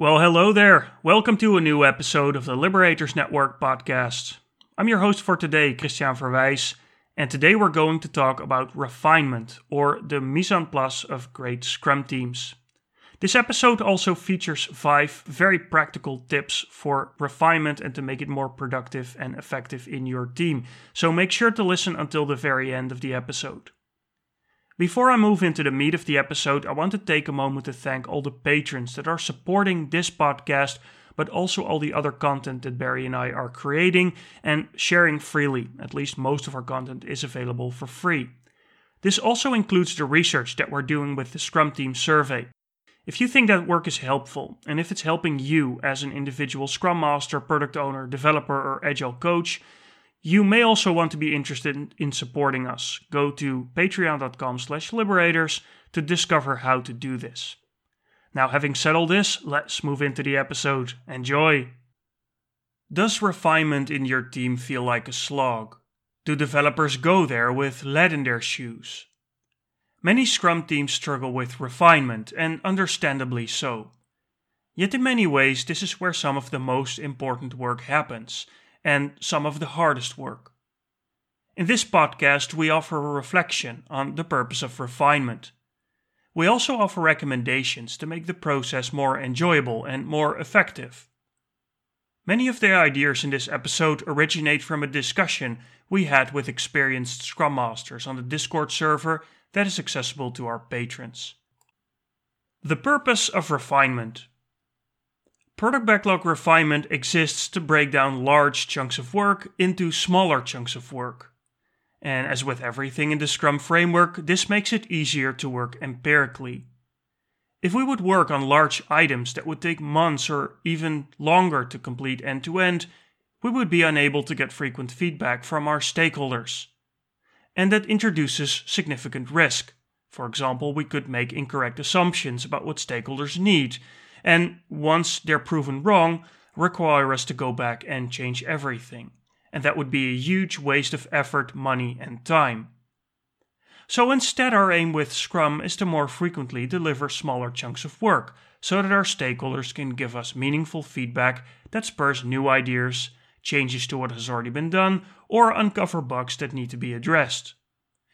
Well, hello there. Welcome to a new episode of the Liberators Network podcast. I'm your host for today, Christiaan Verwijs, and today we're going to talk about refinement, or the mise en place of great Scrum teams. This episode also features five very practical tips for refinement and to make it more productive and effective in your team. So make sure to listen until the very end of the episode. Before I move into the meat of the episode, I want to take a moment to thank all the patrons that are supporting this podcast, but also all the other content that Barry and I are creating and sharing freely. At least most of our content is available for free. This also includes the research that we're doing with the Scrum Team survey. If you think that work is helpful, and if it's helping you as an individual Scrum Master, product owner, developer, or Agile coach, you may also want to be interested in supporting us. Go to patreon.com slash liberators to discover how to do this. Now, having said all this, let's move into the episode. Enjoy! Does refinement in your team feel like a slog? Do developers go there with lead in their shoes? Many Scrum teams struggle with refinement, and understandably so. Yet, in many ways, this is where some of the most important work happens and some of the hardest work. In this podcast, we offer a reflection on the purpose of refinement. We also offer recommendations to make the process more enjoyable and more effective. Many of the ideas in this episode originate from a discussion we had with experienced Scrum Masters on the Discord server that is accessible to our patrons. The purpose of refinement Product backlog refinement exists to break down large chunks of work into smaller chunks of work. And as with everything in the Scrum framework, this makes it easier to work empirically. If we would work on large items that would take months or even longer to complete end to end, we would be unable to get frequent feedback from our stakeholders. And that introduces significant risk. For example, we could make incorrect assumptions about what stakeholders need and once they're proven wrong, require us to go back and change everything. And that would be a huge waste of effort, money, and time. So instead, our aim with Scrum is to more frequently deliver smaller chunks of work so that our stakeholders can give us meaningful feedback that spurs new ideas, changes to what has already been done, or uncover bugs that need to be addressed.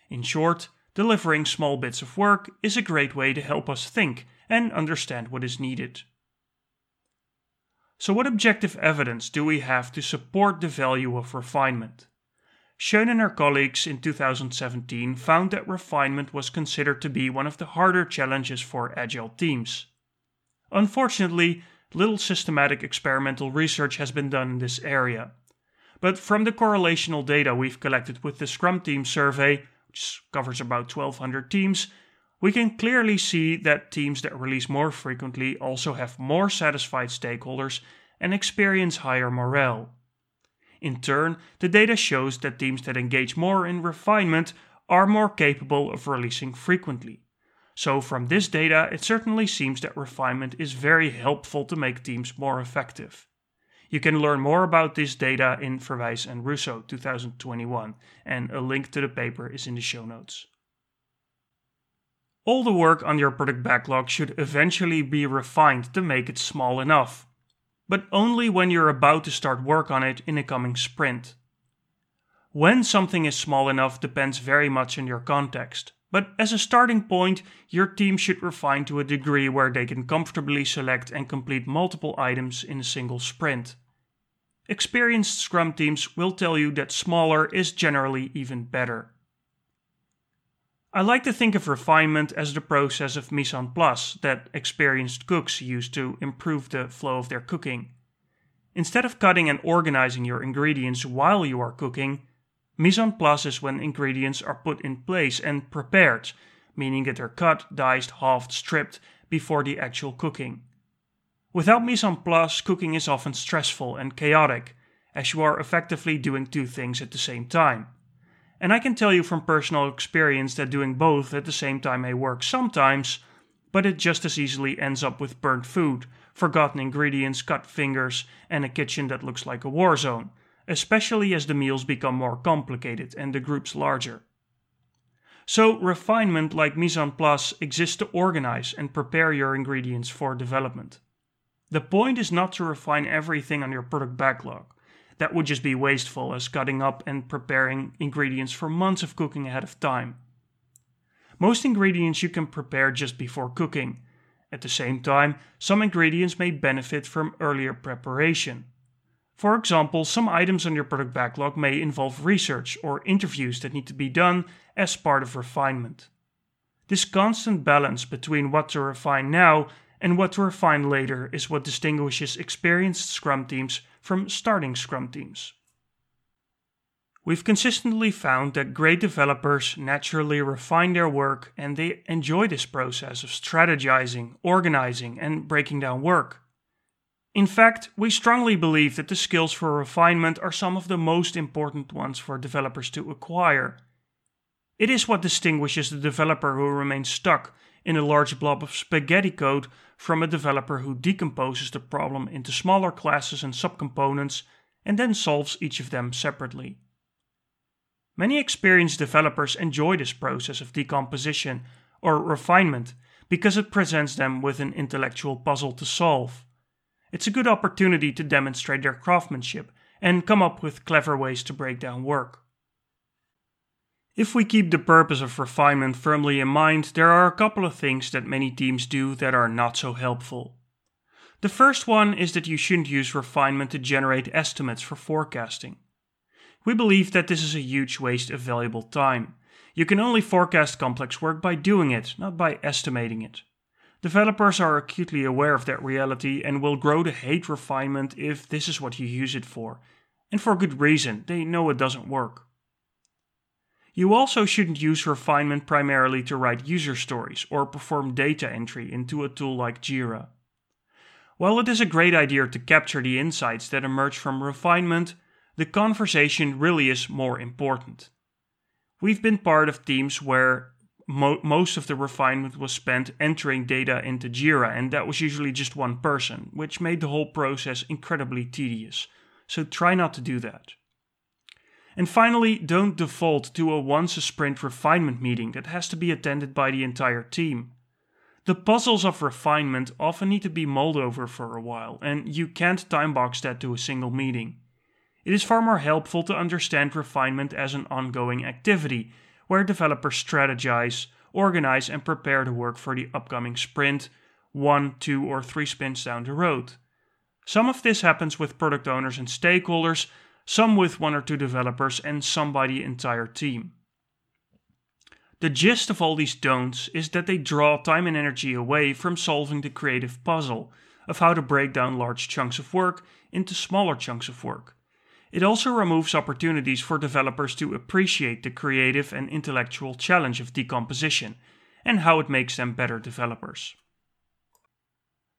In short, delivering small bits of work is a great way to help us think and understand what is needed. So, what objective evidence do we have to support the value of refinement? Schoen and her colleagues in 2017 found that refinement was considered to be one of the harder challenges for agile teams. Unfortunately, little systematic experimental research has been done in this area. But from the correlational data we've collected with the Scrum Team survey, which covers about 1200 teams, we can clearly see that teams that release more frequently also have more satisfied stakeholders and experience higher morale. In turn, the data shows that teams that engage more in refinement are more capable of releasing frequently. So, from this data, it certainly seems that refinement is very helpful to make teams more effective. You can learn more about this data in Verwijs and Russo 2021, and a link to the paper is in the show notes. All the work on your product backlog should eventually be refined to make it small enough, but only when you're about to start work on it in a coming sprint. When something is small enough depends very much on your context, but as a starting point, your team should refine to a degree where they can comfortably select and complete multiple items in a single sprint. Experienced Scrum teams will tell you that smaller is generally even better. I like to think of refinement as the process of mise en place that experienced cooks use to improve the flow of their cooking. Instead of cutting and organizing your ingredients while you are cooking, mise en place is when ingredients are put in place and prepared, meaning that they're cut, diced, halved, stripped before the actual cooking. Without mise en place, cooking is often stressful and chaotic, as you are effectively doing two things at the same time. And I can tell you from personal experience that doing both at the same time may work sometimes, but it just as easily ends up with burnt food, forgotten ingredients, cut fingers, and a kitchen that looks like a war zone, especially as the meals become more complicated and the groups larger. So, refinement like mise en place exists to organize and prepare your ingredients for development. The point is not to refine everything on your product backlog. That would just be wasteful, as cutting up and preparing ingredients for months of cooking ahead of time. Most ingredients you can prepare just before cooking. At the same time, some ingredients may benefit from earlier preparation. For example, some items on your product backlog may involve research or interviews that need to be done as part of refinement. This constant balance between what to refine now and what to refine later is what distinguishes experienced Scrum teams from starting Scrum teams. We've consistently found that great developers naturally refine their work and they enjoy this process of strategizing, organizing, and breaking down work. In fact, we strongly believe that the skills for refinement are some of the most important ones for developers to acquire. It is what distinguishes the developer who remains stuck in a large blob of spaghetti code from a developer who decomposes the problem into smaller classes and subcomponents and then solves each of them separately. Many experienced developers enjoy this process of decomposition or refinement because it presents them with an intellectual puzzle to solve. It's a good opportunity to demonstrate their craftsmanship and come up with clever ways to break down work. If we keep the purpose of refinement firmly in mind, there are a couple of things that many teams do that are not so helpful. The first one is that you shouldn't use refinement to generate estimates for forecasting. We believe that this is a huge waste of valuable time. You can only forecast complex work by doing it, not by estimating it. Developers are acutely aware of that reality and will grow to hate refinement if this is what you use it for. And for good reason, they know it doesn't work. You also shouldn't use refinement primarily to write user stories or perform data entry into a tool like Jira. While it is a great idea to capture the insights that emerge from refinement, the conversation really is more important. We've been part of teams where mo- most of the refinement was spent entering data into Jira, and that was usually just one person, which made the whole process incredibly tedious. So try not to do that. And finally, don't default to a once a sprint refinement meeting that has to be attended by the entire team. The puzzles of refinement often need to be mulled over for a while, and you can't timebox that to a single meeting. It is far more helpful to understand refinement as an ongoing activity, where developers strategize, organize, and prepare the work for the upcoming sprint, one, two, or three sprints down the road. Some of this happens with product owners and stakeholders, some with one or two developers, and some by the entire team. The gist of all these don'ts is that they draw time and energy away from solving the creative puzzle of how to break down large chunks of work into smaller chunks of work. It also removes opportunities for developers to appreciate the creative and intellectual challenge of decomposition and how it makes them better developers.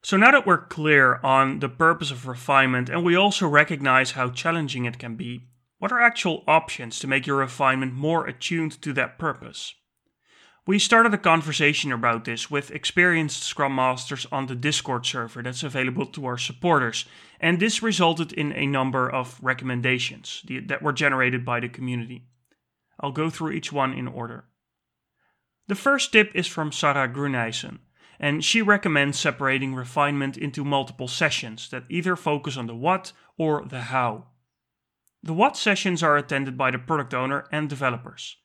So now that we're clear on the purpose of refinement and we also recognize how challenging it can be, what are actual options to make your refinement more attuned to that purpose? We started a conversation about this with experienced Scrum Masters on the Discord server that's available to our supporters, and this resulted in a number of recommendations that were generated by the community. I'll go through each one in order. The first tip is from Sarah Gruneisen and she recommends separating refinement into multiple sessions that either focus on the what or the how. The what sessions are attended by the product owner and developers.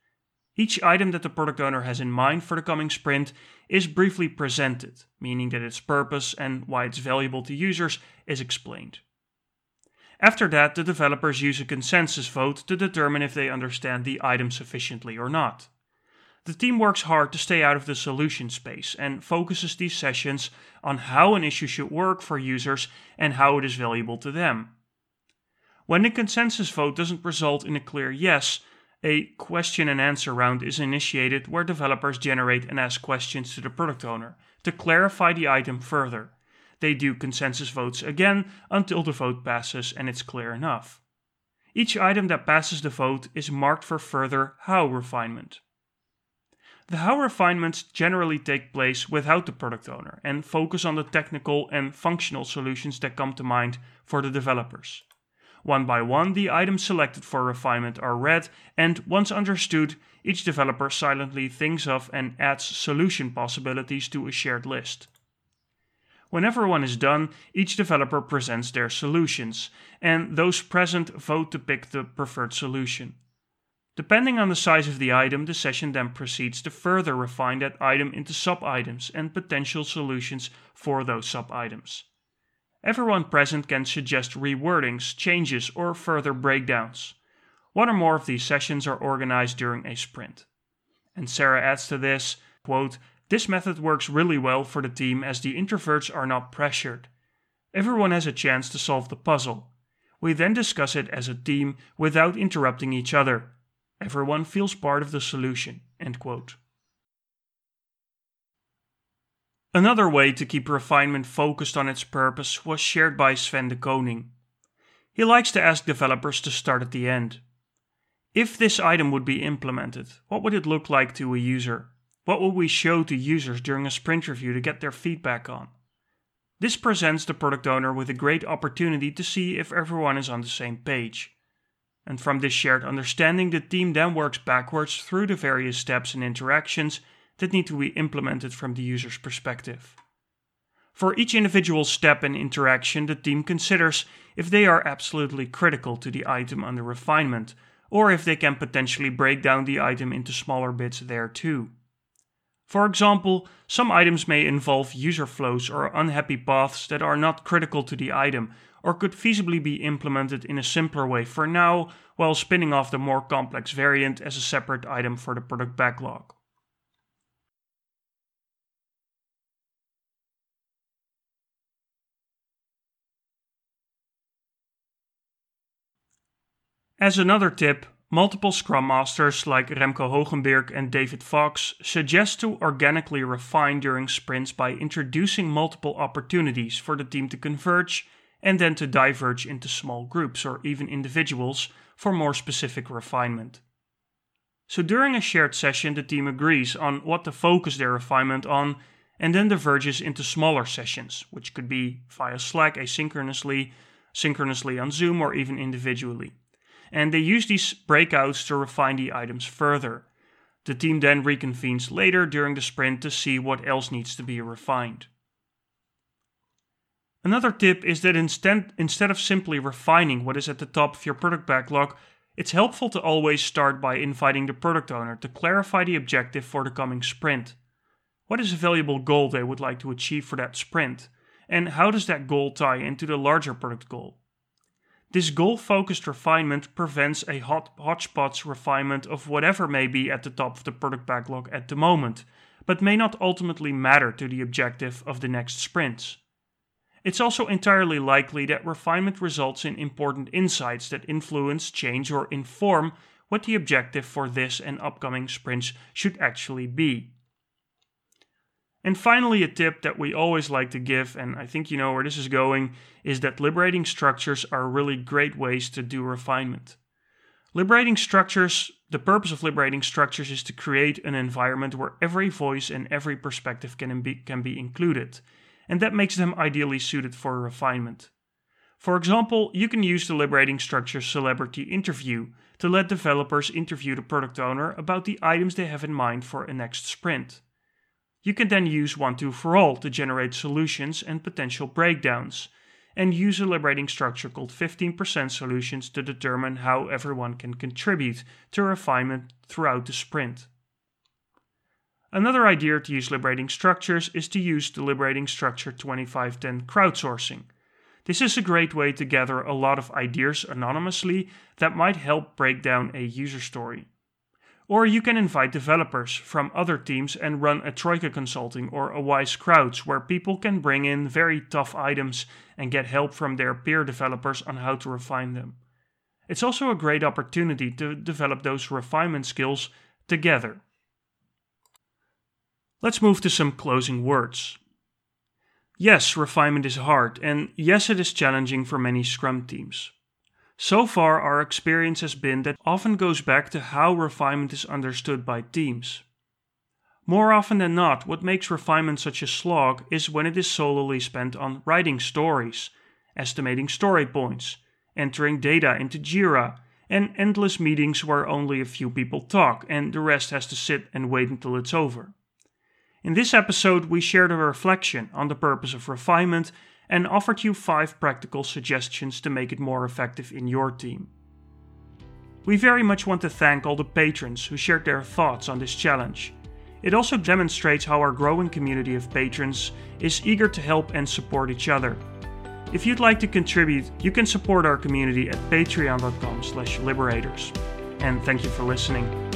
Each item that the product owner has in mind for the coming sprint is briefly presented, meaning that its purpose and why it's valuable to users is explained. After that, the developers use a consensus vote to determine if they understand the item sufficiently or not. The team works hard to stay out of the solution space and focuses these sessions on how an issue should work for users and how it is valuable to them. When the consensus vote doesn't result in a clear yes, a question and answer round is initiated where developers generate and ask questions to the product owner to clarify the item further. They do consensus votes again until the vote passes and it's clear enough. Each item that passes the vote is marked for further how refinement. The how refinements generally take place without the product owner and focus on the technical and functional solutions that come to mind for the developers. One by one, the items selected for refinement are read, and once understood, each developer silently thinks of and adds solution possibilities to a shared list. When everyone is done, each developer presents their solutions, and those present vote to pick the preferred solution. Depending on the size of the item, the session then proceeds to further refine that item into sub-items and potential solutions for those sub-items. Everyone present can suggest rewordings, changes, or further breakdowns. One or more of these sessions are organized during a sprint. And Sarah adds to this, quote, This method works really well for the team as the introverts are not pressured. Everyone has a chance to solve the puzzle. We then discuss it as a team without interrupting each other. Everyone feels part of the solution. End quote. Another way to keep refinement focused on its purpose was shared by Sven de Koning. He likes to ask developers to start at the end. If this item would be implemented, what would it look like to a user? What would we show to users during a sprint review to get their feedback on? This presents the product owner with a great opportunity to see if everyone is on the same page. And from this shared understanding, the team then works backwards through the various steps and interactions that need to be implemented from the user's perspective. For each individual step and interaction, the team considers if they are absolutely critical to the item under refinement, or if they can potentially break down the item into smaller bits there too. For example, some items may involve user flows or unhappy paths that are not critical to the item, or could feasibly be implemented in a simpler way for now, while spinning off the more complex variant as a separate item for the product backlog. As another tip, multiple Scrum Masters like Remco Hogenberg and David Fox suggest to organically refine during sprints by introducing multiple opportunities for the team to converge and then to diverge into small groups or even individuals for more specific refinement. So during a shared session, the team agrees on what to focus their refinement on and then diverges into smaller sessions, which could be via Slack asynchronously, synchronously on Zoom, or even individually and they use these breakouts to refine the items further. The team then reconvenes later during the sprint to see what else needs to be refined. Another tip is that instead, instead of simply refining what is at the top of your product backlog, it's helpful to always start by inviting the product owner to clarify the objective for the coming sprint. What is a valuable goal they would like to achieve for that sprint? And how does that goal tie into the larger product goal? This goal focused refinement prevents a hot hotspots refinement of whatever may be at the top of the product backlog at the moment, but may not ultimately matter to the objective of the next sprints. It's also entirely likely that refinement results in important insights that influence, change, or inform what the objective for this and upcoming sprints should actually be. And finally, a tip that we always like to give, and I think you know where this is going, is that liberating structures are really great ways to do refinement. Liberating structures, the purpose of liberating structures is to create an environment where every voice and every perspective can be, can be included, and that makes them ideally suited for refinement. For example, you can use the liberating structure celebrity interview to let developers interview the product owner about the items they have in mind for a next sprint. You can then use 1-2-4-All to generate solutions and potential breakdowns, and use a liberating structure called 15% solutions to determine how everyone can contribute to refinement throughout the sprint. Another idea to use liberating structures is to use the liberating structure 25/10 crowdsourcing. This is a great way to gather a lot of ideas anonymously that might help break down a user story. Or you can invite developers from other teams and run a Troika consulting or a Wise Crowds where people can bring in very tough items and get help from their peer developers on how to refine them. It's also a great opportunity to develop those refinement skills together. Let's move to some closing words. Yes, refinement is hard, and yes, it is challenging for many Scrum teams. So far, our experience has been that often goes back to how refinement is understood by teams. More often than not, what makes refinement such a slog is when it is solely spent on writing stories, estimating story points, entering data into Jira, and endless meetings where only a few people talk and the rest has to sit and wait until it's over. In this episode, we shared a reflection on the purpose of refinement and offered you five practical suggestions to make it more effective in your team. We very much want to thank all the patrons who shared their thoughts on this challenge. It also demonstrates how our growing community of patrons is eager to help and support each other. If you'd like to contribute, you can support our community at patreon.com/liberators. And thank you for listening.